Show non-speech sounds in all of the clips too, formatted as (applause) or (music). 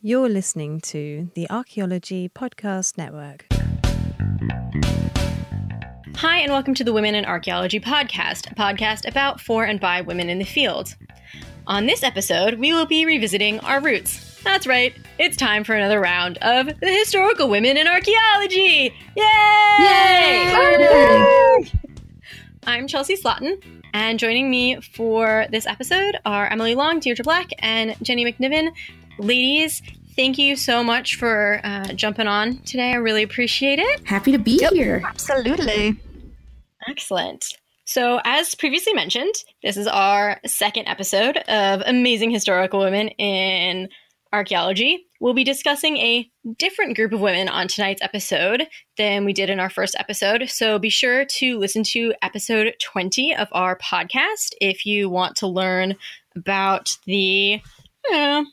You're listening to the Archaeology Podcast Network. Hi, and welcome to the Women in Archaeology Podcast, a podcast about for and by women in the field. On this episode, we will be revisiting our roots. That's right, it's time for another round of the historical women in archaeology! Yay! Yay! I'm Chelsea Slotin, and joining me for this episode are Emily Long, Deirdre Black, and Jenny McNiven. Ladies, thank you so much for uh, jumping on today. I really appreciate it. Happy to be here. Absolutely. Excellent. So, as previously mentioned, this is our second episode of Amazing Historical Women in Archaeology. We'll be discussing a different group of women on tonight's episode than we did in our first episode. So, be sure to listen to episode 20 of our podcast if you want to learn about the, I know,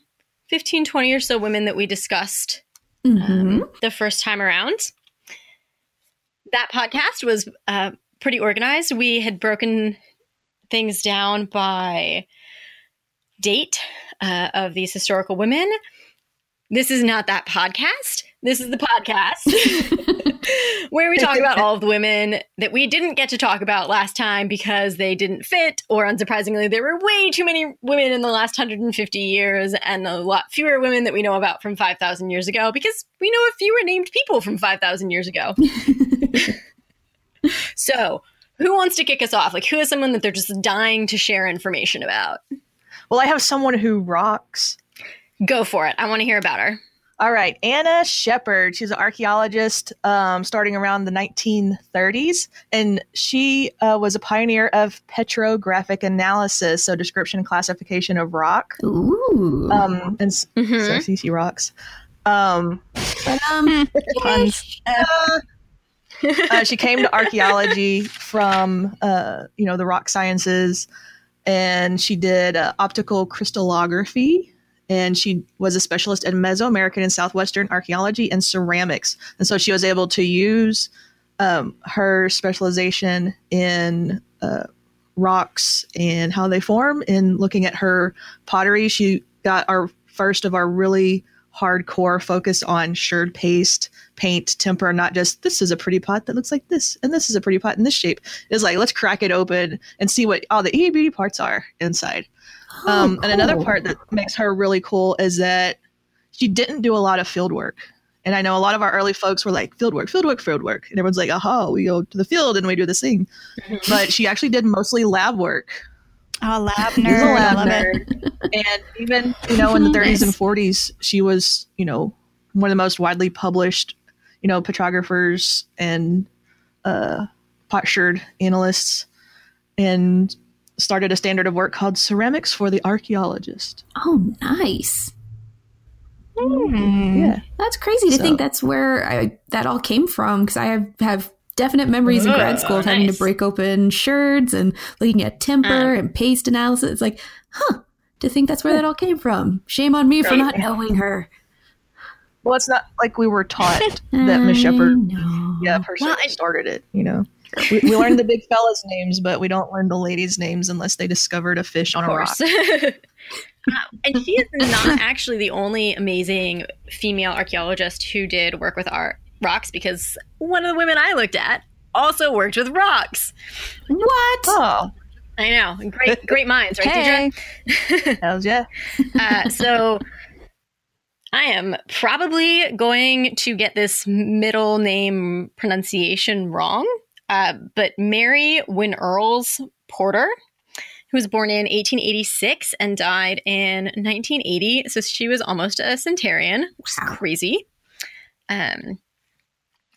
15, 20 or so women that we discussed Mm-hmm. um, the first time around. That podcast was uh, pretty organized. We had broken things down by date uh, of these historical women. This is not that podcast. This is the podcast (laughs) where we talk about all of the women that we didn't get to talk about last time because they didn't fit, or unsurprisingly, there were way too many women in the last 150 years and a lot fewer women that we know about from 5,000 years ago because we know a fewer named people from 5,000 years ago. (laughs) so, who wants to kick us off? Like, who is someone that they're just dying to share information about? Well, I have someone who rocks. Go for it. I want to hear about her. All right, Anna Shepard. She's an archaeologist um, starting around the 1930s, and she uh, was a pioneer of petrographic analysis, so description and classification of rock. Ooh. Um, and s- Mhm. so CC rocks. Um, um, (laughs) puns. uh, she came to archaeology from uh, you know the rock sciences and she did uh, optical crystallography and she was a specialist in mesoamerican and southwestern archaeology and ceramics. And so she was able to use um, her specialization in uh, rocks and how they form. In looking at her pottery she got our first of our really hardcore focus on sherd paste paint temper not just this is a pretty pot that looks like this and this is a pretty pot in this shape. It's like let's crack it open and see what all the itty bitty parts are inside um, oh, and another part that makes her really cool is that she didn't do a lot of field work. And i know a lot of our early folks were like field work field work field work. And everyone's like aha we go to the field and we do this thing (laughs) but she actually did mostly lab work. Oh, lab She's nerd. lab nerd. and even you know in the 30s and 40s she was you know one of the most widely published you know petrographers and uh potsherd analysts. And started a standard of work called ceramics for the archaeologist Oh, nice. Hmm. yeah That's crazy to So- think that's where I, that all came from because I have, have definite memories in grad school of having to break open sherds and looking at temper and paste analysis. It's like, huh, to think that's where that all came from. Shame on me for not knowing her. well it's not like we were taught (laughs) that miss shepard yeah person Well, I- started it you know we, we learned the (laughs) big fellas names but we don't learn the ladies names unless they discovered a fish on a rock. (laughs) Uh, and she is (laughs) not actually the only amazing female archaeologist who did work with art rocks because one of the women I looked at also worked with rocks. What? oh I know, great, great minds, right, Hey. Deidre? hells yeah Uh, so I am probably going to get this middle name pronunciation wrong, uh, but Mary Winearls Porter, who was born in 1886 and died in 1980. So she was almost a centenarian, which is Wow. crazy. Um,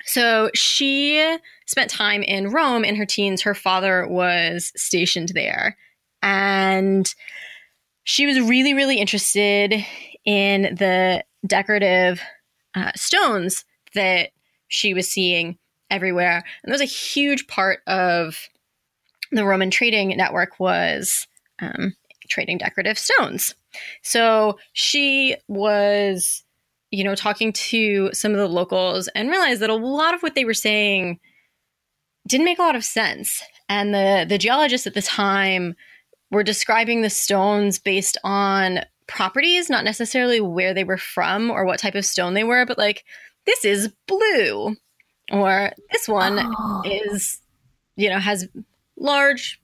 so she spent time in Rome in her teens. Her father was stationed there. And she was really, really interested in the decorative uh, stones that she was seeing everywhere. And was a huge part of the Roman trading network was um, trading decorative stones. So she was, you know, talking to some of the locals and realized that a lot of what they were saying didn't make a lot of sense. And the the geologists at the time were describing the stones based on properties, not necessarily where they were from or what type of stone they were, but like this is blue, or this one Oh. is, you know, has large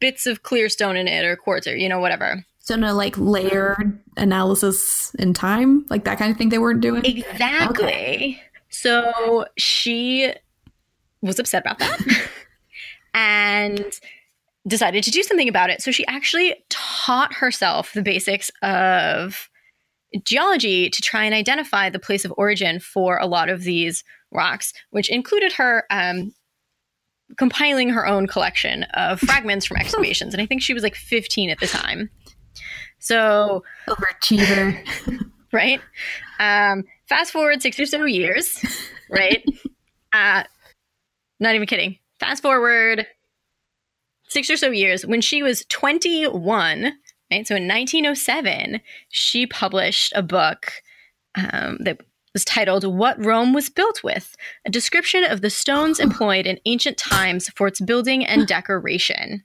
bits of clear stone in it or quartz or you know whatever. So no like layered analysis in time, like that kind of thing they weren't doing. Exactly. So she was upset about that (laughs) and decided to do something about it. So she actually taught herself the basics of geology to try and identify the place of origin for a lot of these rocks, which included her um, compiling her own collection of (laughs) fragments from excavations. And I think she was like 15 at the time. So Overachiever. (laughs) right? Um, fast forward six or so years, right? (laughs) uh, not even kidding. Fast forward six or so years when she was 21, right? So in 1907, she published a book um, that was titled What Rome Was Built With A Description of the Stones (sighs) Employed in Ancient Times for Its Building and (sighs) Decoration.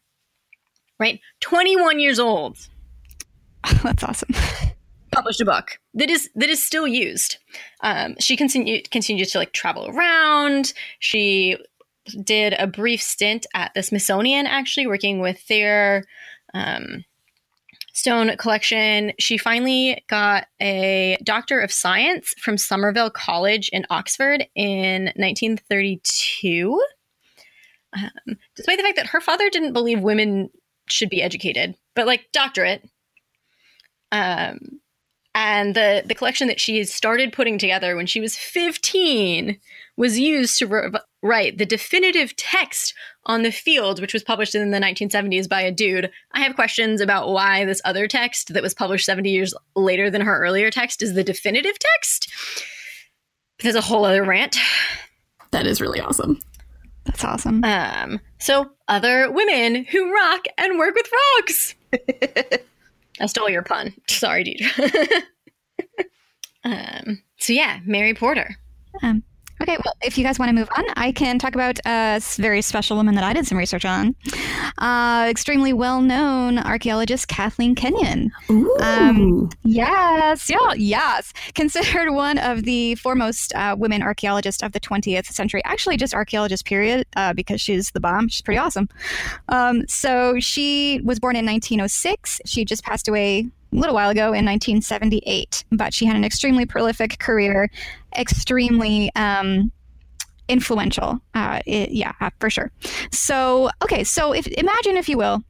Right? 21 years old (laughs) That's awesome. (laughs) published a book that is that is still used. Um, she continued continues to like travel around. She did a brief stint at the Smithsonian, actually working with their um, stone collection. She finally got a Doctor of Science from Somerville College in Oxford in 1932. Um, despite the fact that her father didn't believe women should be educated, but like doctorate. Um, and the the collection that she started putting together when she was 15 was used to re- write the definitive text on the field which was published in the 1970s by a dude i have questions about why this other text that was published 70 years later than her earlier text is the definitive text there's a whole other rant that is really awesome. That's awesome. um, so other women who rock and work with rocks (laughs) I stole your pun. (laughs) Sorry, Deidre. (laughs) um, so yeah, Mary Porter. Um, okay, well, if you guys want to move on, I can talk about a very special woman that I did some research on. Uh, extremely well known archaeologist Kathleen Kenyon. Ooh. Um, Yes, yeah, yes. Considered one of the foremost uh, women archaeologists of the 20th century. Actually, just archaeologist, period, uh, because she's the bomb. She's pretty awesome. Um, so she was born in 1906. She just passed away a little while ago in 1978, but she had an extremely prolific career, extremely. Um, influential uh, it, yeah uh, for sure so okay so if imagine if you will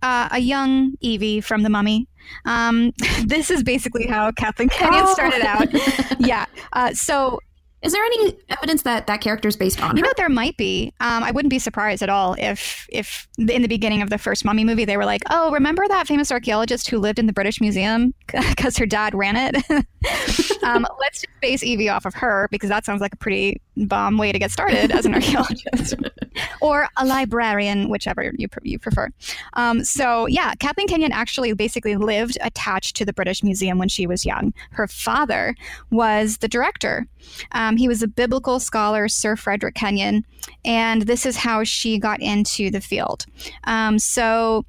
uh, a young evie from the mummy um, (laughs) this is basically how Kathleen Kenyon Oh. started out. (laughs) Yeah. Uh, so, Is there any evidence that that character is based on you her? know, there might be. Um, I wouldn't be surprised at all if, if in the beginning of the first Mummy movie, they were like, "Oh, remember that famous archaeologist who lived in the British Museum (laughs) because her dad ran it." (laughs) um, let's just base Evie off of her because that sounds like a pretty bomb way to get started as an (laughs) archaeologist or a librarian, whichever you, pr- you prefer. Um, so, yeah, Kathleen Kenyon actually basically lived attached to the British Museum when she was young. Her father was the director. Um, he was a biblical scholar, Sir Frederick Kenyon, and this is how she got into the field. Um, so,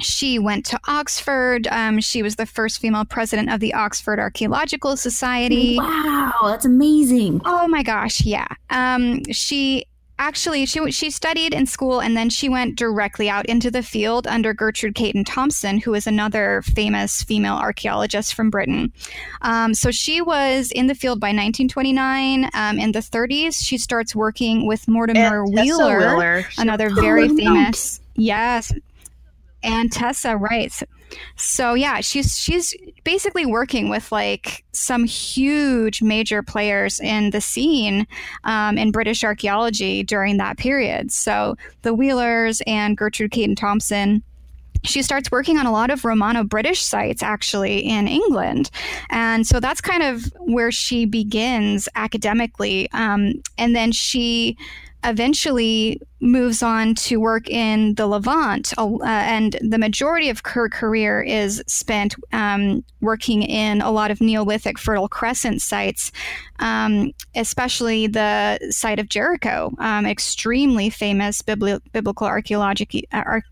she went to Oxford. Um, she was the first female president of the Oxford Archaeological Society. Wow, that's amazing. Oh my gosh, yeah. Um, she actually she she studied in school and then she went directly out into the field under Gertrude Caton Thompson, who is another famous female archaeologist from Britain. Um, so she was in the field by 1929. Um, in the 30s, she starts working with Mortimer Wheeler, Wheeler. Another very Oh, famous. Yes. And Tessa. So- So yeah, she's she's basically working with like some huge major players in the scene um, in British archaeology during that period. So the Wheelers and Gertrude Caton Thompson. She starts working on a lot of Romano British sites actually in England. And so that's kind of where she begins academically. Um, and then she eventually moves on to work in the Levant, uh, and the majority of her career is spent um, working in a lot of Neolithic Fertile Crescent sites, um, especially the site of Jericho, um, extremely famous bibli- biblical archaeological. Uh, ar-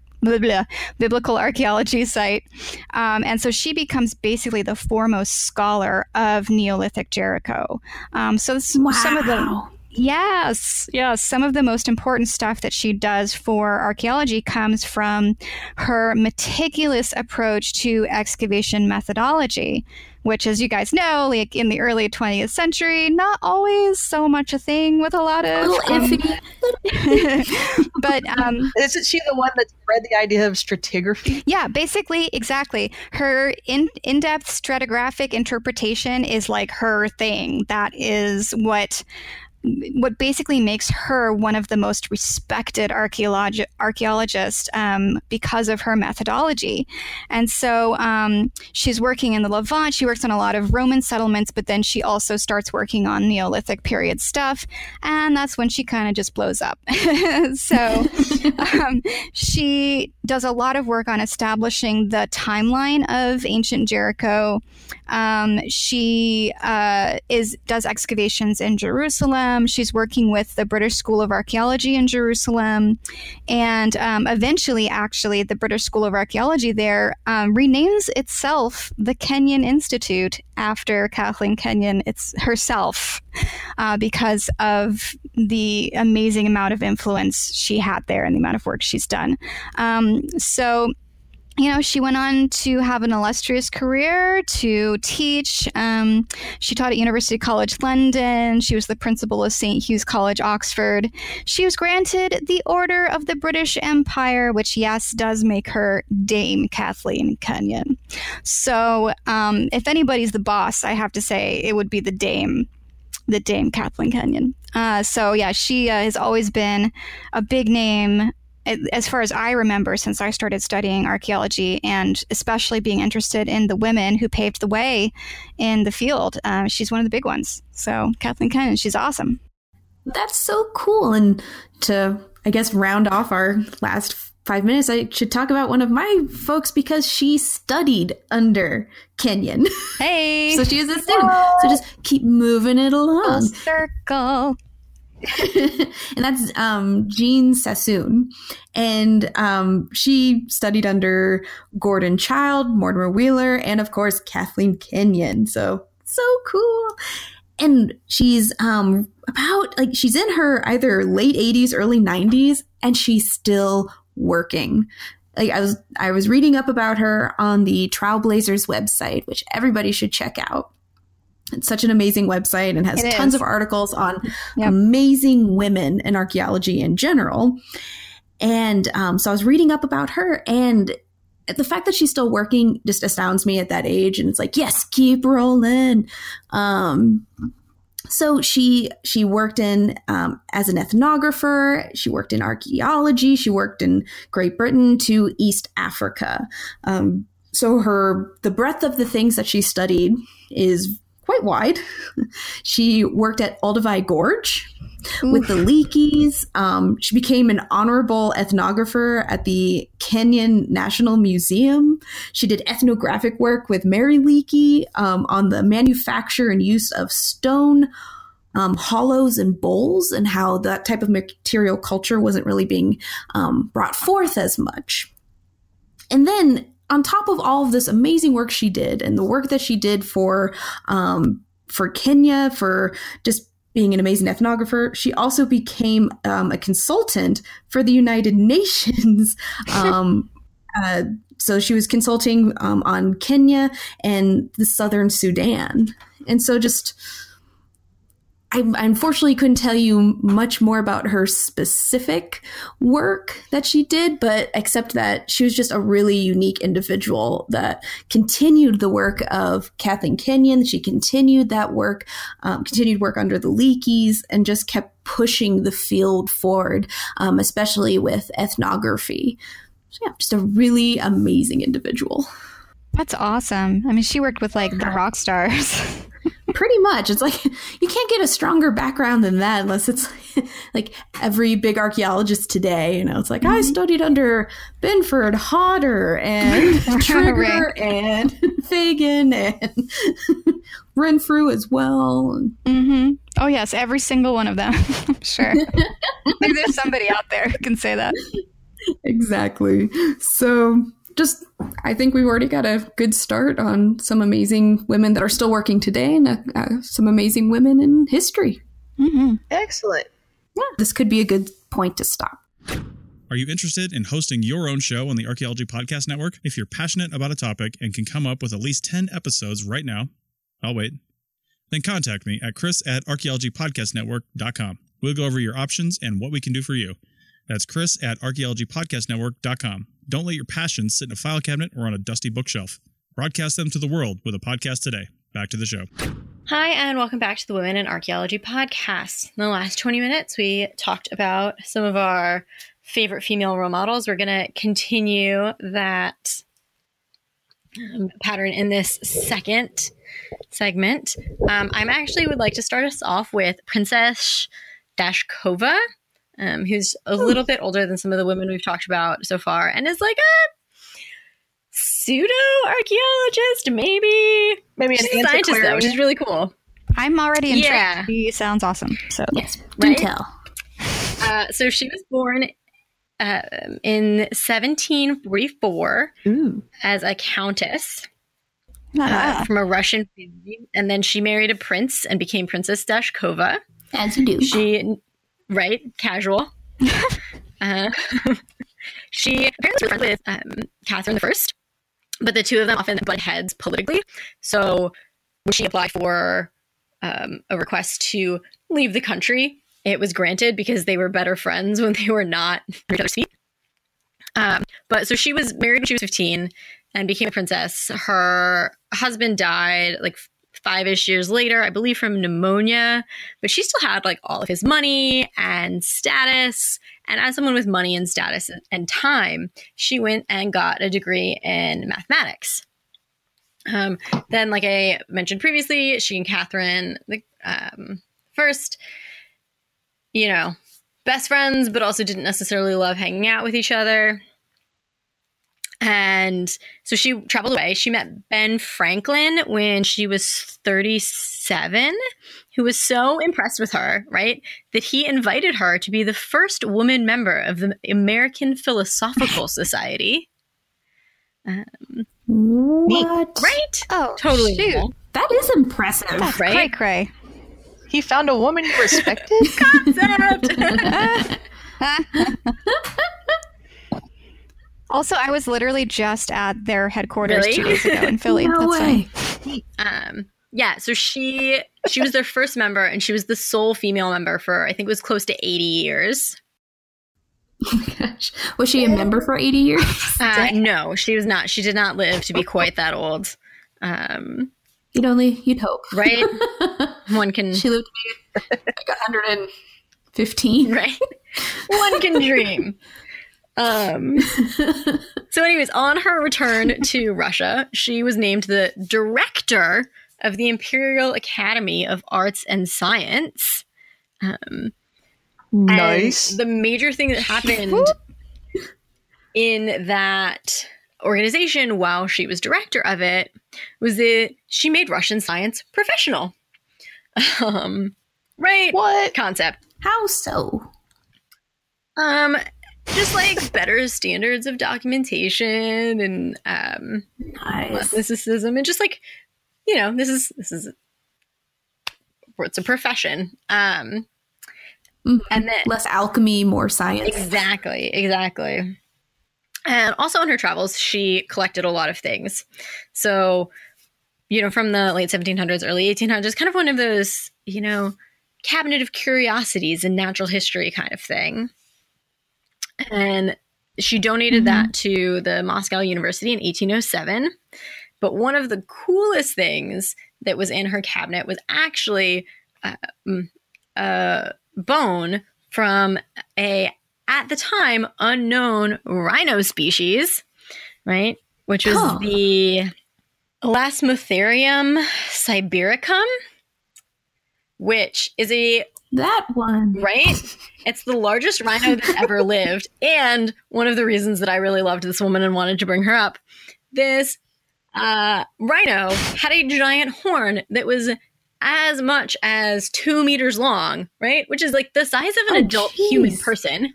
biblical archaeology site. Um, and so she becomes basically the foremost scholar of Neolithic Jericho. Um, so Wow. some of the Yes, yes. Some of the most important stuff that she does for archaeology comes from her meticulous approach to excavation methodology, which, as you guys know, like in the early 20th century, not always so much a thing with a lot A of. little um, iffy. (laughs) but um, Isn't she the one that spread the idea of stratigraphy? Yeah, basically, exactly. Her in in depth stratigraphic interpretation is like her thing. That is what what basically makes her one of the most respected archaeolog- archaeologists um, because of her methodology. And so um, she's working in the Levant. She works on a lot of Roman settlements, but then she also starts working on Neolithic period stuff. And that's when she kind of just blows up. (laughs) so um, she does a lot of work on establishing the timeline of ancient Jericho. Um, she uh, is does excavations in Jerusalem. She's working with the British School of Archaeology in Jerusalem, and um, eventually, actually, the British School of Archaeology there um, renames itself the Kenyon Institute after Kathleen Kenyon it's herself, uh, because of the amazing amount of influence she had there and the amount of work she's done. Um, so you know, she went on to have an illustrious career to teach. Um, she taught at University College London. She was the principal of St. Hugh's College, Oxford. She was granted the Order of the British Empire, which, yes, does make her Dame Kathleen Kenyon. So, um, if anybody's the boss, I have to say it would be the Dame the Dame Kathleen Kenyon. Uh, so yeah, she uh, has always been a big name as far as I remember since I started studying archaeology and especially being interested in the women who paved the way in the field. Uh, she's one of the big ones. So Kathleen Kenyon, she's awesome. That's so cool. And to, I guess, round off our last five minutes, I should talk about one of my folks because she studied under Kenyon. (laughs) Hey, so she is a student. So just keep moving it full along. circle. (laughs) and that's um, Jean Sassoon. And um, she studied under Gordon Childe, Mortimer Wheeler, and of course, Kathleen Kenyon. So, so cool. And she's um, about like she's in her either late 80s, early 90s, and she's still working. Like I was, I was reading up about her on the Trailblazers website, which everybody should check out. It's such an amazing website and has It tons is. of articles on Yep. amazing women in archaeology in general. And um, so I was reading up about her, and the fact that she's still working just astounds me at that age. And it's like, yes, keep rolling. Um, so she she worked in um, as an ethnographer. She worked in archaeology. She worked in Great Britain to East Africa. Um, so her the breadth of the things that she studied is quite wide. (laughs) she worked at Olduvai Gorge with the Leakeys. Um, she became an honorable ethnographer at the Kenyan National Museum. She did ethnographic work with Mary Leakey um, on the manufacture and use of stone. Um, hollows and bowls, and how that type of material culture wasn't really being um, brought forth as much. And then, on top of all of this amazing work she did, and the work that she did for um, for Kenya, for just being an amazing ethnographer, she also became um, a consultant for the United (laughs) Nations. um, uh, so she was consulting um, on Kenya and the southern Sudan. And so just. I, I unfortunately couldn't tell you much more about her specific work that she did, but except that she was just a really unique individual that continued the work of Kathleen Kenyon. She continued that work, um, continued work under the Leakeys, and just kept pushing the field forward, um, especially with ethnography. So, yeah, just a really amazing individual. That's awesome. I mean, she worked with like the rock stars. (laughs) Pretty much. It's like (laughs) you can't get a stronger background than that unless it's (laughs) like every big archaeologist today. You know, it's like I studied under Binford, Hodder, and (laughs) Trigger, and Fagan, and Renfrew as well. hmm Oh yes, every single one of them. i'm sure. There's somebody out there who can say that. exactly. So, just I think we've already got a good start on some amazing women that are still working today and uh, uh, some amazing women in history. hmm Excellent. Yeah, this could be a good point to stop. Are you interested in hosting your own show on the Archaeology Podcast Network? If you're passionate about a topic and can come up with at least 10 episodes right now, I'll wait. Then contact me at chris at archaeologypodcastnetwork.com. We'll go over your options and what we can do for you. That's chris at archaeologypodcastnetwork.com. Don't let your passions sit in a file cabinet or on a dusty bookshelf. Broadcast them to the world with a podcast today. Back to the show. Hi, and welcome back to the Women in Archaeology podcast. In the last 20 minutes, we talked about some of our favorite female role models. We're going to continue that um, pattern in this second segment. Um, I'm actually would like to start us off with Princess Dashkova, um, who's a little bit older than some of the women we've talked about so far, and is like a pseudo archaeologist, maybe. Maybe an She's a scientist though, which is really cool. I'm already intrigued. Yeah. She sounds awesome. So Yes, do Right? tell. Uh, so she was born um, in 1744 Ooh. as a countess uh, from a Russian family, and then she married a prince and became Princess Dashkova. As you do. She, right, casual. (laughs) uh, (laughs) she apparently was friends with um, Catherine the First, but the two of them often butt heads politically. So when she applied for um, a request to leave the country, it was granted because they were better friends when they were not each other's feet. Um, but so she was married when she was 15 and became a princess. Her husband died like five ish years later, I believe from pneumonia, but she still had like all of his money and status. And as someone with money and status and- and time, she went and got a degree in mathematics. Um, then, like I mentioned previously, she and Catherine, the um, first, you know, best friends, but also didn't necessarily love hanging out with each other. And so she traveled away. She met Ben Franklin when she was 37, who was so impressed with her, right, that he invited her to be the first woman member of the American Philosophical Society. Um, what? Right? oh, Totally. Shoot. That is impressive. That's Right? cray cray. He found a woman he respected? (laughs) Concept. (laughs) (laughs) Also, I was literally just at their headquarters Really? two days ago in (laughs) Philly. No That's way. funny. um yeah so she she was their first member and she was the sole female member for i think it was close to 80 years Oh Gosh. Was she a member for 80 years? (laughs) uh, no she was not she did not live to be quite that old um You'd only, you'd hope. right (laughs) one can She lived to be like 115. right one can dream um (laughs) so anyways on her return to russia she was named the director of the imperial academy of arts and science um nice. And the major thing that happened in that organization while she was director of it was that she made Russian science professional. Um, right what? concept. How so? Um, just like better standards of documentation and um, Nice. mysticism, and just like you know, this is this is it's a profession. Um, Mhm. and then Less alchemy, more science. Exactly, exactly. And also on her travels, she collected a lot of things. So, you know, from the late 1700s, early 1800s, kind of one of those, you know, cabinet of curiosities and natural history kind of thing. And she donated that to the Moscow University in 1807. But one of the coolest things that was in her cabinet was actually um, a bone from a at the time unknown rhino species, right? Which was Huh. the Elasmotherium sibiricum, which is a That one. right? It's the largest rhino that ever lived. And one of the reasons that I really loved this woman and wanted to bring her up, this uh, rhino had a giant horn that was as much as two meters long, right? Which is like the size of an Oh, adult jeez. human person.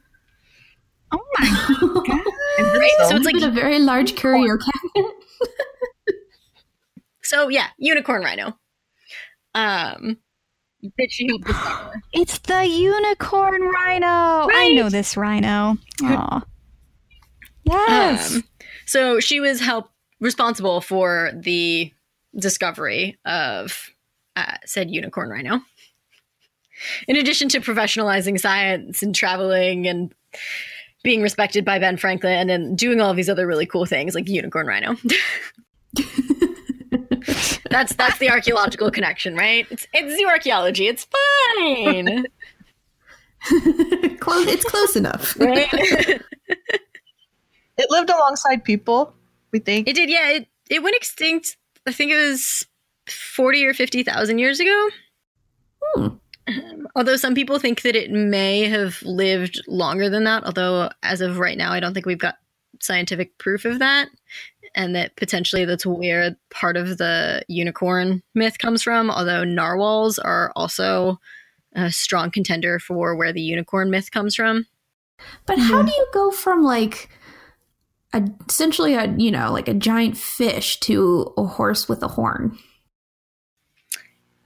Oh my (laughs) god! Right? So it's like a very large courier cabinet. (laughs) so yeah, unicorn rhino. Um, that she helped discover. It's the unicorn rhino. I know this rhino. Aw. Yes. Um, so she was help responsible for the discovery of uh, said unicorn rhino. In addition to professionalizing science and traveling and being respected by Ben Franklin and doing all these other really cool things like unicorn rhino. (laughs) that's that's the archaeological connection, right? It's it's zoo archaeology. It's fine. (laughs) close, it's close enough. (laughs) Right? It lived alongside people, we think. It did, yeah. It it went extinct. I think it was forty or fifty thousand years ago. Hmm. Um, although some people think that it may have lived longer than that. Although as of right now, I don't think we've got scientific proof of that, and that potentially that's where part of the unicorn myth comes from. Although narwhals are also a strong contender for where the unicorn myth comes from. But how do you go from like a, essentially a you know like a giant fish to a horse with a horn?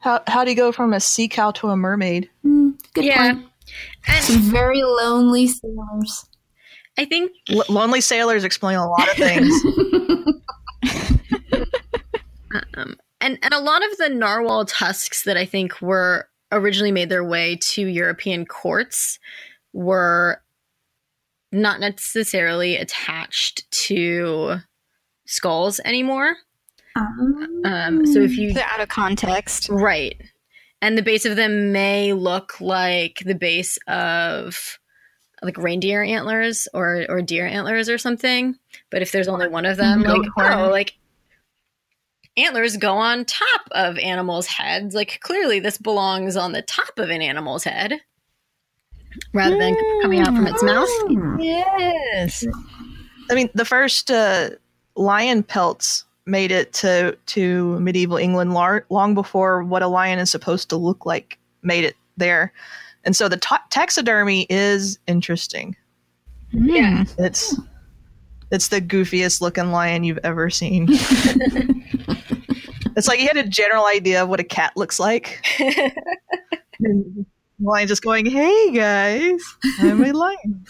How, how do you go from a sea cow to a mermaid? Hmm, good Yeah. And Some very lonely sailors. I think L- lonely sailors explain a lot of things. (laughs) Um, and and a lot of the narwhal tusks that I think were originally made their way to European courts were not necessarily attached to skulls anymore. Um, so if you They're out of context. right, and the base of them may look like the base of like reindeer antlers or or deer antlers or something. But if there's only one of them, like Goat horn. oh, like antlers go on top of animals' heads. Like clearly, this belongs on the top of an animal's head rather than coming out from its mouth. Hmm. Yes. I mean, the first uh, lion pelts made it to to medieval England lar- long before what a lion is supposed to look like made it there, and so the ta- taxidermy is interesting. Yeah. It's it's the goofiest looking lion you've ever seen. (laughs) it's like you had a general idea of what a cat looks like. And the lion just going, "Hey guys, I'm a lion."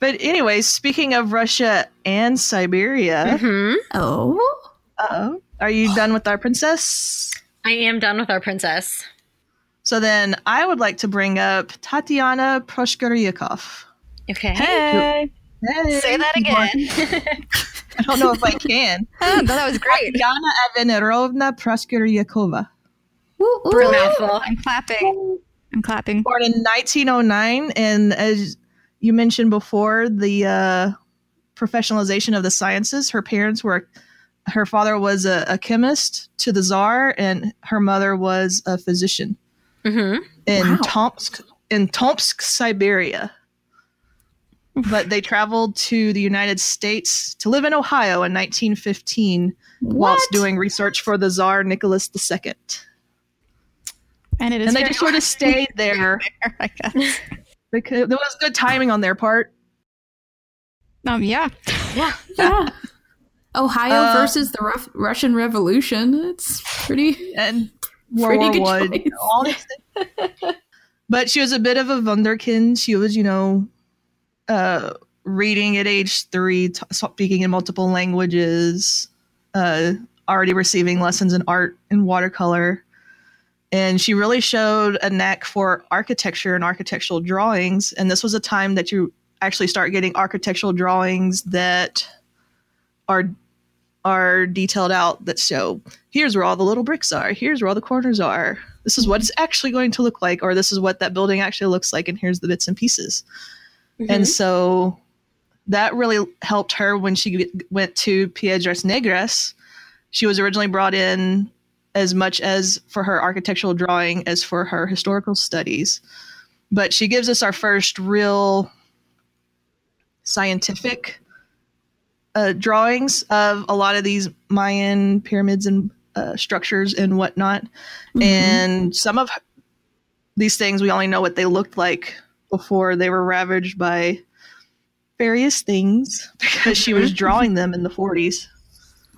but anyways, speaking of Russia and Siberia, hmm Oh, uh are you done with our princess? I am done with our princess. So then, I would like to bring up Tatiana Proskouriakoff. Okay. Hey. Hey, Say that again. (laughs) I don't know if I can. (laughs) Oh, that was great. Yana Avenirovna Proskuryakova. Woo, woo. Mouthful. I'm clapping. I'm clapping. Born in 1909, and as you mentioned before, the uh, professionalization of the sciences. Her parents were, her father was a, a chemist to the czar, and her mother was a physician hmm in Wow. Tomsk, in Tomsk, Siberia. But they traveled to the United States to live in Ohio in 1915 whilst doing research for the Czar Nicholas II. And it is And they just sort of (laughs) stayed there rare, I guess. (laughs) because there was good timing on their part. Um, yeah. Yeah. Yeah. (laughs) Ohio Uh, versus the Ruf- Russian Revolution. It's pretty. and (laughs) World Pretty War good One, choice. all these things. (laughs) but she was a bit of a wunderkind. She was, you know, uh, reading at age three, t- speaking in multiple languages, uh, already receiving lessons in art and watercolor. And she really showed a knack for architecture and architectural drawings. And this was a time that you actually start getting architectural drawings that are are detailed out that show here's where all the little bricks are here's where all the corners are. This is what it's actually going to look like or this is what that building actually looks like and here's the bits and pieces. And mm-hmm. so that really helped her when she went to piedras negras. She was originally brought in as much as for her architectural drawing as for her historical studies. But she gives us our first real scientific uh, drawings of a lot of these Mayan pyramids and uh, structures and whatnot. Mhm. And some of these things we only know what they looked like before they were ravaged by various things because she was (laughs) drawing them in the 40s.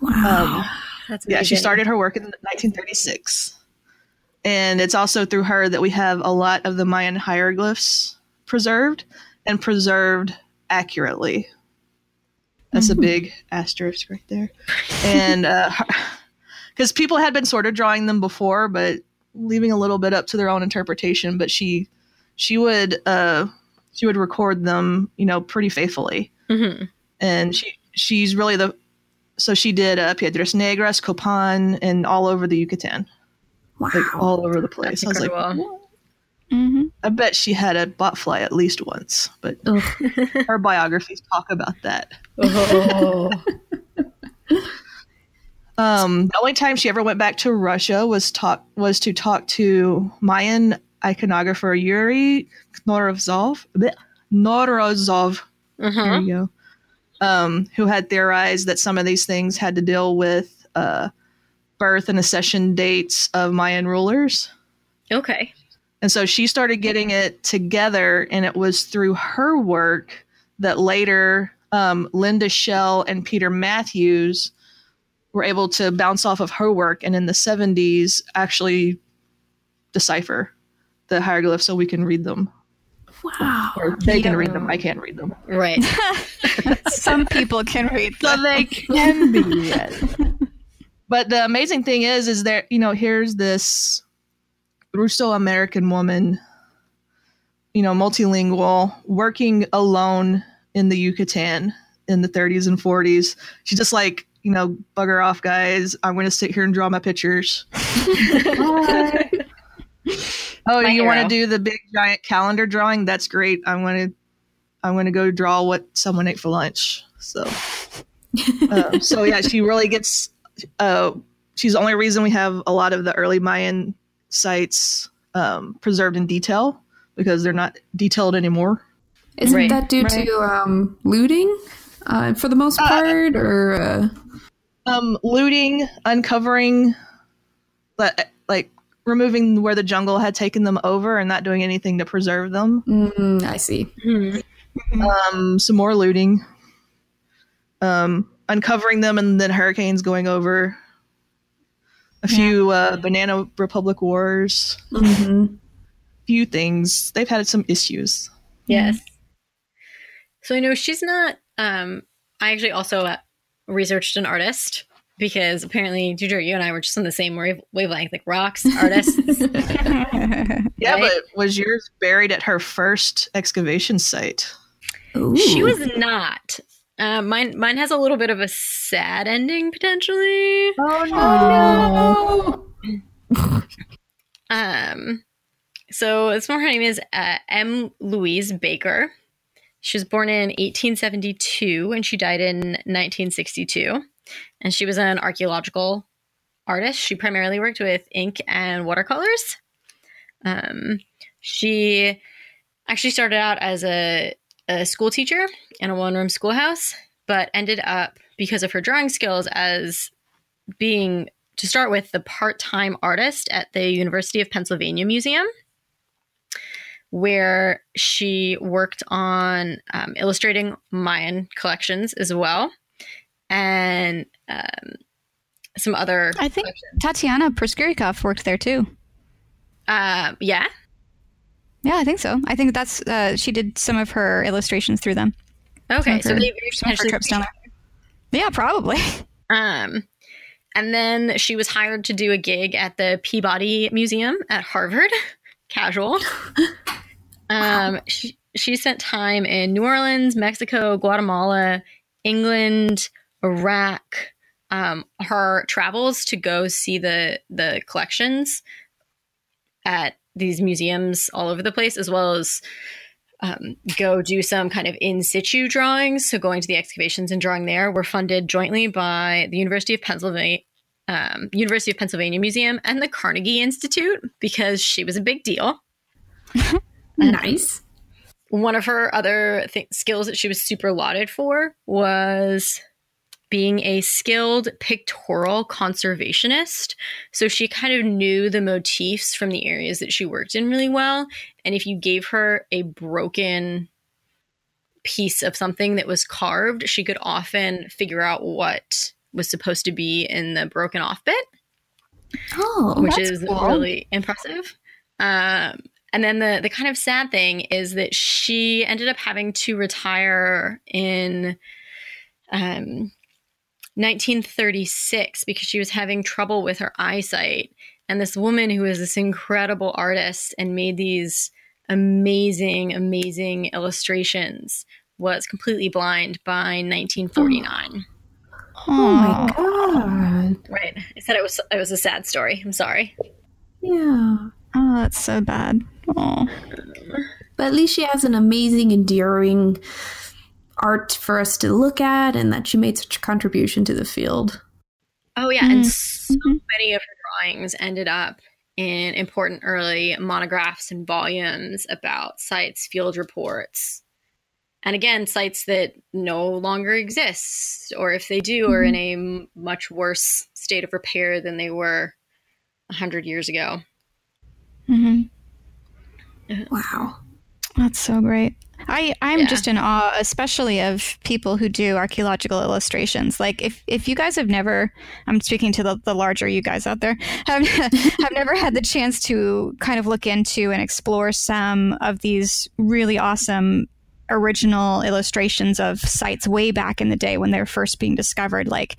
Wow. Um, That's yeah, she started her work in 1936. And it's also through her that we have a lot of the Mayan hieroglyphs preserved and preserved accurately. That's a big asterisk right there. And (laughs) because people had been sort of drawing them before, but leaving a little bit up to their own interpretation. But she she would uh, she would record them, you know, pretty faithfully Mhm. and she she's really the so she did uh, Piedras Negras, Copan, and all over the Yucatan, wow. like all over the place. That's I was like, incredible. "What?" Hmm I bet she had a botfly at least once, but Ugh. (laughs) her biographies talk about that. Oh. (laughs) Um, the only time she ever went back to Russia was talk was to talk to Mayan iconographer Yuri Knorozov. Knorozov. There Uh-huh. you go. Um, who had theorized that some of these things had to deal with uh, birth and accession dates of Mayan rulers. Okay. And so she started getting it together, and it was through her work that later um, Linda Schele and Peter Matthews were able to bounce off of her work and in the 70s actually decipher the hieroglyphs so we can read them. wow. Or they can read them. I can't read them. Right. (laughs) Some people can read So them. they can be read. (laughs) But the amazing thing is, is there, you know, here's this Russo American woman, you know, multilingual, working alone in the Yucatan in the 30s and 40s. She's just like, you know, bugger off, guys. I'm going to sit here and draw my pictures. (laughs) Oh, My you want to do the big giant calendar drawing? That's great. I'm going to, I'm going to go draw what someone ate for lunch. So, uh, so yeah, she really gets. Uh, she's the only reason we have a lot of the early Mayan sites um, preserved in detail because they're not detailed anymore. Isn't Right, that due right. to um, looting uh, for the most part, or uh, Um, looting, uncovering, but like removing where the jungle had taken them over and not doing anything to preserve them. mm, I see. Hmm. Um, some more looting. Um, uncovering them and then hurricanes going over. A few uh, Banana Republic wars. hmm Few things. They've had some issues. Yes. So I know she's not. Um, I actually also uh, researched an artist because apparently, Ginger, you and I were just on the same wave- wavelength, like rocks, (laughs) artists. Yeah, Right? but was yours buried at her first excavation site? Ooh. she was not. Uh, mine, mine has a little bit of a sad ending potentially. Oh no. (laughs) Um, so this one, her name is uh, M. Louise Baker. She was born in 1872 and she died in 1962. And she was an archaeological artist. She primarily worked with ink and watercolors. Um, she actually started out as a, a school teacher in a one room schoolhouse, but ended up, because of her drawing skills, as being to start with the part-time artist at the University of Pennsylvania Museum, where she worked on um, illustrating Mayan collections as well, and um, some other. I think Tatiana Proskouriakoff worked there too. Uh, yeah, Yeah, I think so. I think that's uh, she did some of her illustrations through them. okay. So they Some of her trips down there. Yeah, probably. Um, and then she was hired to do a gig at the Peabody Museum at Harvard. (laughs) Casual. (laughs) Um, she, she spent time in New Orleans, Mexico, Guatemala, England, Iraq. Um, her travels to go see the the collections at these museums all over the place, as well as um, go do some kind of in situ drawings. So going to the excavations and drawing there were funded jointly by the University of Pennsylvania, um, University of Pennsylvania Museum and the Carnegie Institute because she was a big deal. (laughs) nice. One of her other th- skills that she was super lauded for was being a skilled pictorial conservationist. So she kind of knew the motifs from the areas that she worked in really well. And if you gave her a broken piece of something that was carved, she could often figure out what was supposed to be in the broken off bit, Oh, which is cool. really impressive. Um, and then the the kind of sad thing is that she ended up having to retire in um, 1936 because she was having trouble with her eyesight. And this woman who is this incredible artist and made these amazing, amazing illustrations was completely blind by 1949. (gasps) oh my god. Right. I said it was it was a sad story. I'm sorry. Yeah. Oh, that's so bad. Oh. But at least she has an amazing, endearing art for us to look at, and that she made such a contribution to the field. Oh yeah, and Mm. so Mhm. many of her drawings ended up in important early monographs and volumes about sites, field reports, and again, sites that no longer exist, or if they do, are in a m- much worse state of repair than they were a hundred years ago. hmm Wow. That's so great. I, I'm Yeah. just in awe, especially of people who do archaeological illustrations. Like if, if you guys have never, I'm speaking to the, the larger you guys out there, (laughs) have, have never had the chance to kind of look into and explore some of these really awesome original illustrations of sites way back in the day when they're first being discovered like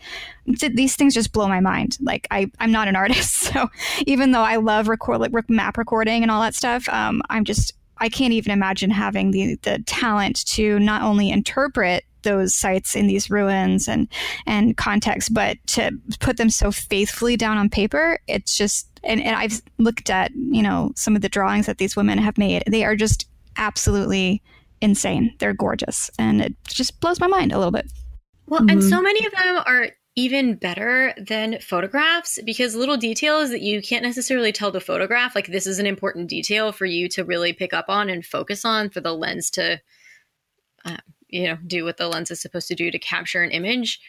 th- these things just blow my mind like I, i'm not an (laughs) artist so even though i love record like rec- map recording and all that stuff um, i'm just i can't even imagine having the the talent to not only interpret those sites in these ruins and and context but to put them so faithfully down on paper it's just and, and i've looked at you know some of the drawings that these women have made. They are just absolutely insane. They're gorgeous. And it just blows my mind a little bit. Well, and Mhm. so many of them are even better than photographs because little details that you can't necessarily tell the photograph, like this is an important detail for you to really pick up on and focus on for the lens to, uh, you know, do what the lens is supposed to do to capture an image.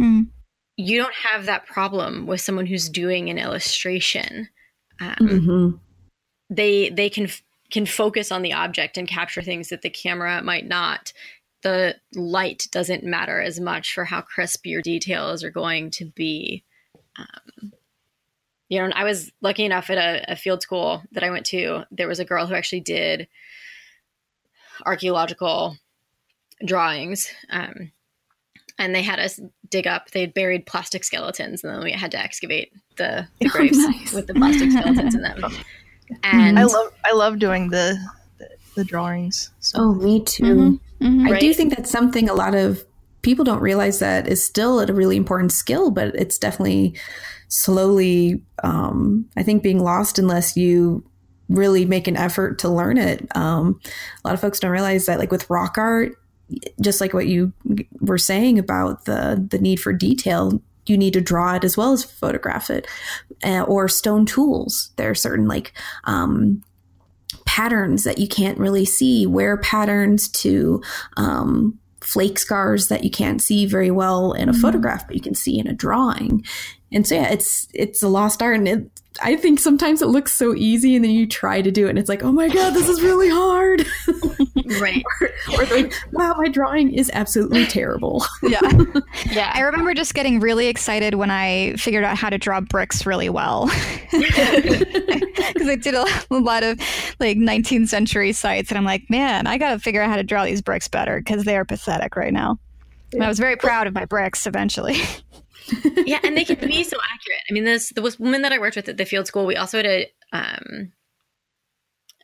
Mm. You don't have that problem with someone who's doing an illustration. Um, hmm they they can can focus on the object and capture things that the camera might not the light doesn't matter as much for how crisp your details are going to be um, you know and i was lucky enough at a, a field school that i went to there was a girl who actually did archaeological drawings um, and they had us dig up they'd buried plastic skeletons and then we had to excavate the, the (laughs) Oh, graves nice. with the plastic skeletons in them (laughs) and I love I love doing the the, the drawings. So Oh, me too. Mhm. Mhm. I do think that's something a lot of people don't realize that is still a really important skill, but it's definitely slowly, um, I think, being lost unless you really make an effort to learn it. Um, a lot of folks don't realize that, like with rock art, just like what you were saying about the the need for detail, you need to draw it as well as photograph it. Uh, or stone tools, there are certain like um, patterns that you can't really see, wear patterns to um, flake scars that you can't see very well in a photograph, but you can see in a drawing. And so yeah, it's it's a lost art, and it, I think sometimes it looks so easy, and then you try to do it, and it's like, oh my god, this is really hard. (laughs) right (laughs) or like, wow, my drawing is absolutely terrible. (laughs) yeah yeah I remember just getting really excited when I figured out how to draw bricks really well. Because I did a, a lot of like 19th century sites, and I'm like, man, I got to figure out how to draw these bricks better because they are pathetic right now. And I was very proud of my bricks eventually. Yeah, and they can be so accurate. I mean, this the woman that I worked with at the field school, we also had a um,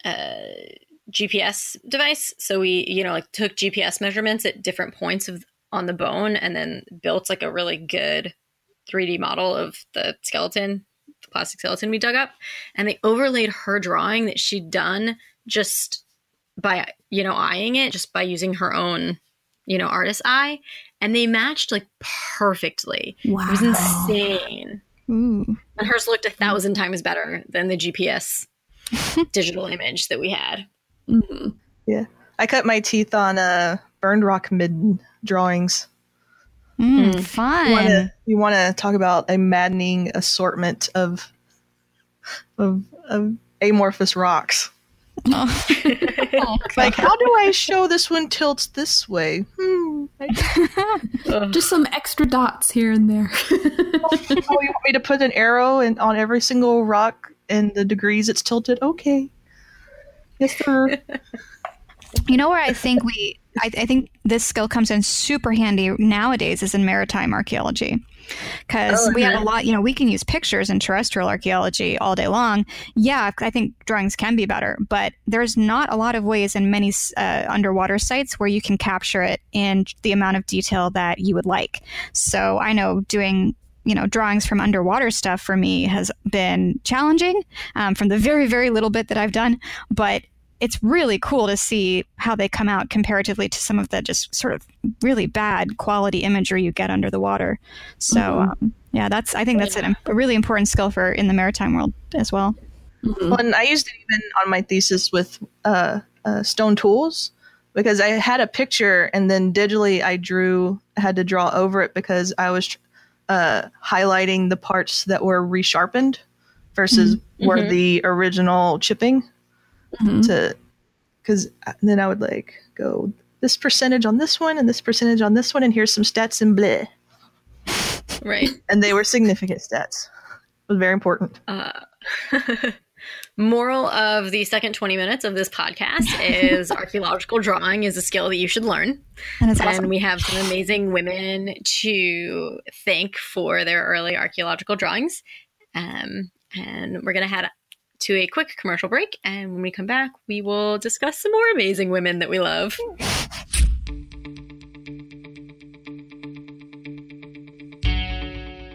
a GPS device. So we, you know, like took GPS measurements at different points of on the bone, and then built like a really good 3D model of the skeleton, the plastic skeleton we dug up, and they overlaid her drawing that she'd done just by you know eyeing it, just by using her own you know artist eye, and they matched like perfectly. Wow. It was insane. Ooh. And hers looked a thousand times better than the GPS (laughs) digital image that we had. Mhm. I cut my teeth on uh, burned rock midden drawings. Mm, Mm. Fun. You want to talk about a maddening assortment of of, of amorphous rocks. Oh. (laughs) Like, how do I show this one tilts this way? Hmm. (laughs) Just some extra dots here and there. (laughs) oh, you want me to put an arrow in, on every single rock and the degrees it's tilted? Okay. Yes, sir. You know where I think we, I, I think this skill comes in super handy nowadays is in maritime archaeology. Because Oh, we have a lot, you know, we can use pictures in terrestrial archaeology all day long. Yeah, I think drawings can be better, but there's not a lot of ways in many uh, underwater sites where you can capture it in the amount of detail that you would like. So I know doing you know drawings from underwater stuff for me has been challenging um, from the very very little bit that i've done but it's really cool to see how they come out comparatively to some of the just sort of really bad quality imagery you get under the water so Mhm. um, yeah that's i think that's an, a really important skill for in the maritime world as well Mhm. Well, and I used it even on my thesis with uh, uh, stone tools because I had a picture and then digitally I drew, had to draw over it because I was uh, highlighting the parts that were resharpened versus were Mhm. the original chipping Mhm. to, because then I would like go this percentage on this one and this percentage on this one, and here's some stats in bleh. right. (laughs) And they were significant stats. It was very important. Uh, (laughs) moral of the second 20 minutes of this podcast (laughs) is archaeological drawing is a skill that you should learn. and it's And awesome we have some amazing women to thank for their early archaeological drawings. Um, and we're going to to a quick commercial break. And when we come back, we will discuss some more amazing women that we love.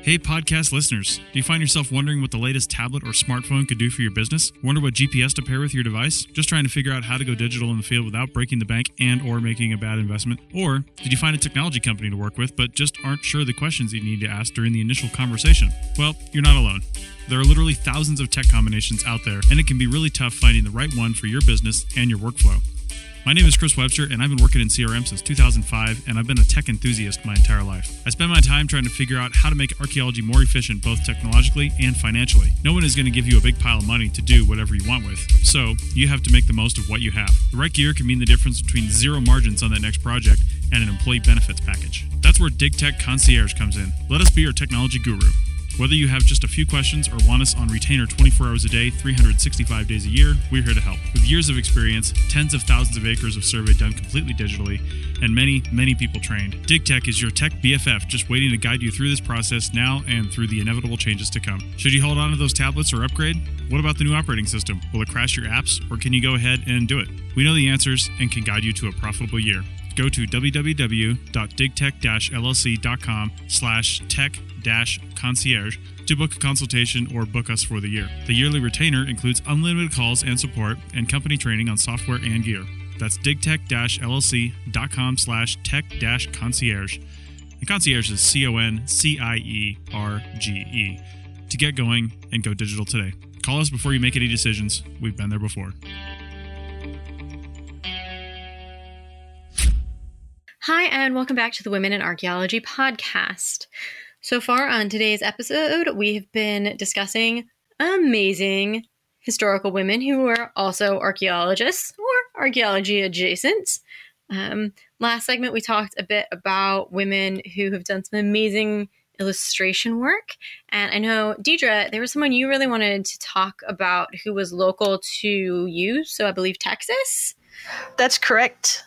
Hey, podcast listeners. Do you find yourself wondering what the latest tablet or smartphone could do for your business? Wonder what GPS to pair with your device? Just trying to figure out how to go digital in the field without breaking the bank and or making a bad investment? Or did you find a technology company to work with but just aren't sure the questions you need to ask during the initial conversation? Well, you're not alone. There are literally thousands of tech combinations out there, and it can be really tough finding the right one for your business and your workflow. My name is Chris Webster, and I've been working in CRM since 2005, and I've been a tech enthusiast my entire life. I spend my time trying to figure out how to make archaeology more efficient both technologically and financially. No one is going to give you a big pile of money to do whatever you want with, so you have to make the most of what you have. The right gear can mean the difference between zero margins on that next project and an employee benefits package. That's where DigTech Concierge comes in. Let us be your technology guru. Whether you have just a few questions or want us on retainer 24 hours a day, 365 days a year, we're here to help. With years of experience, tens of thousands of acres of survey done completely digitally, and many, many people trained, DigTech is your tech BFF just waiting to guide you through this process now and through the inevitable changes to come. Should you hold on to those tablets or upgrade? What about the new operating system? Will it crash your apps, or can you go ahead and do it? We know the answers and can guide you to a profitable year. Go to www.digtech-llc.com slash tech-concierge to book a consultation or book us for the year. The yearly retainer includes unlimited calls and support and company training on software and gear. That's digtech-llc.com slash tech-concierge. And concierge is C-O-N-C-I-E-R-G-E. To get going and go digital today. Call us before you make any decisions. We've been there before. Hi, and welcome back to the Women in Archaeology podcast. So far on today's episode, we've been discussing amazing historical women who are also archaeologists or archaeology adjacent. Um, last segment, we talked a bit about women who have done some amazing illustration work. And I know, Deidre, there was someone you really wanted to talk about who was local to you. So I believe Texas. That's correct.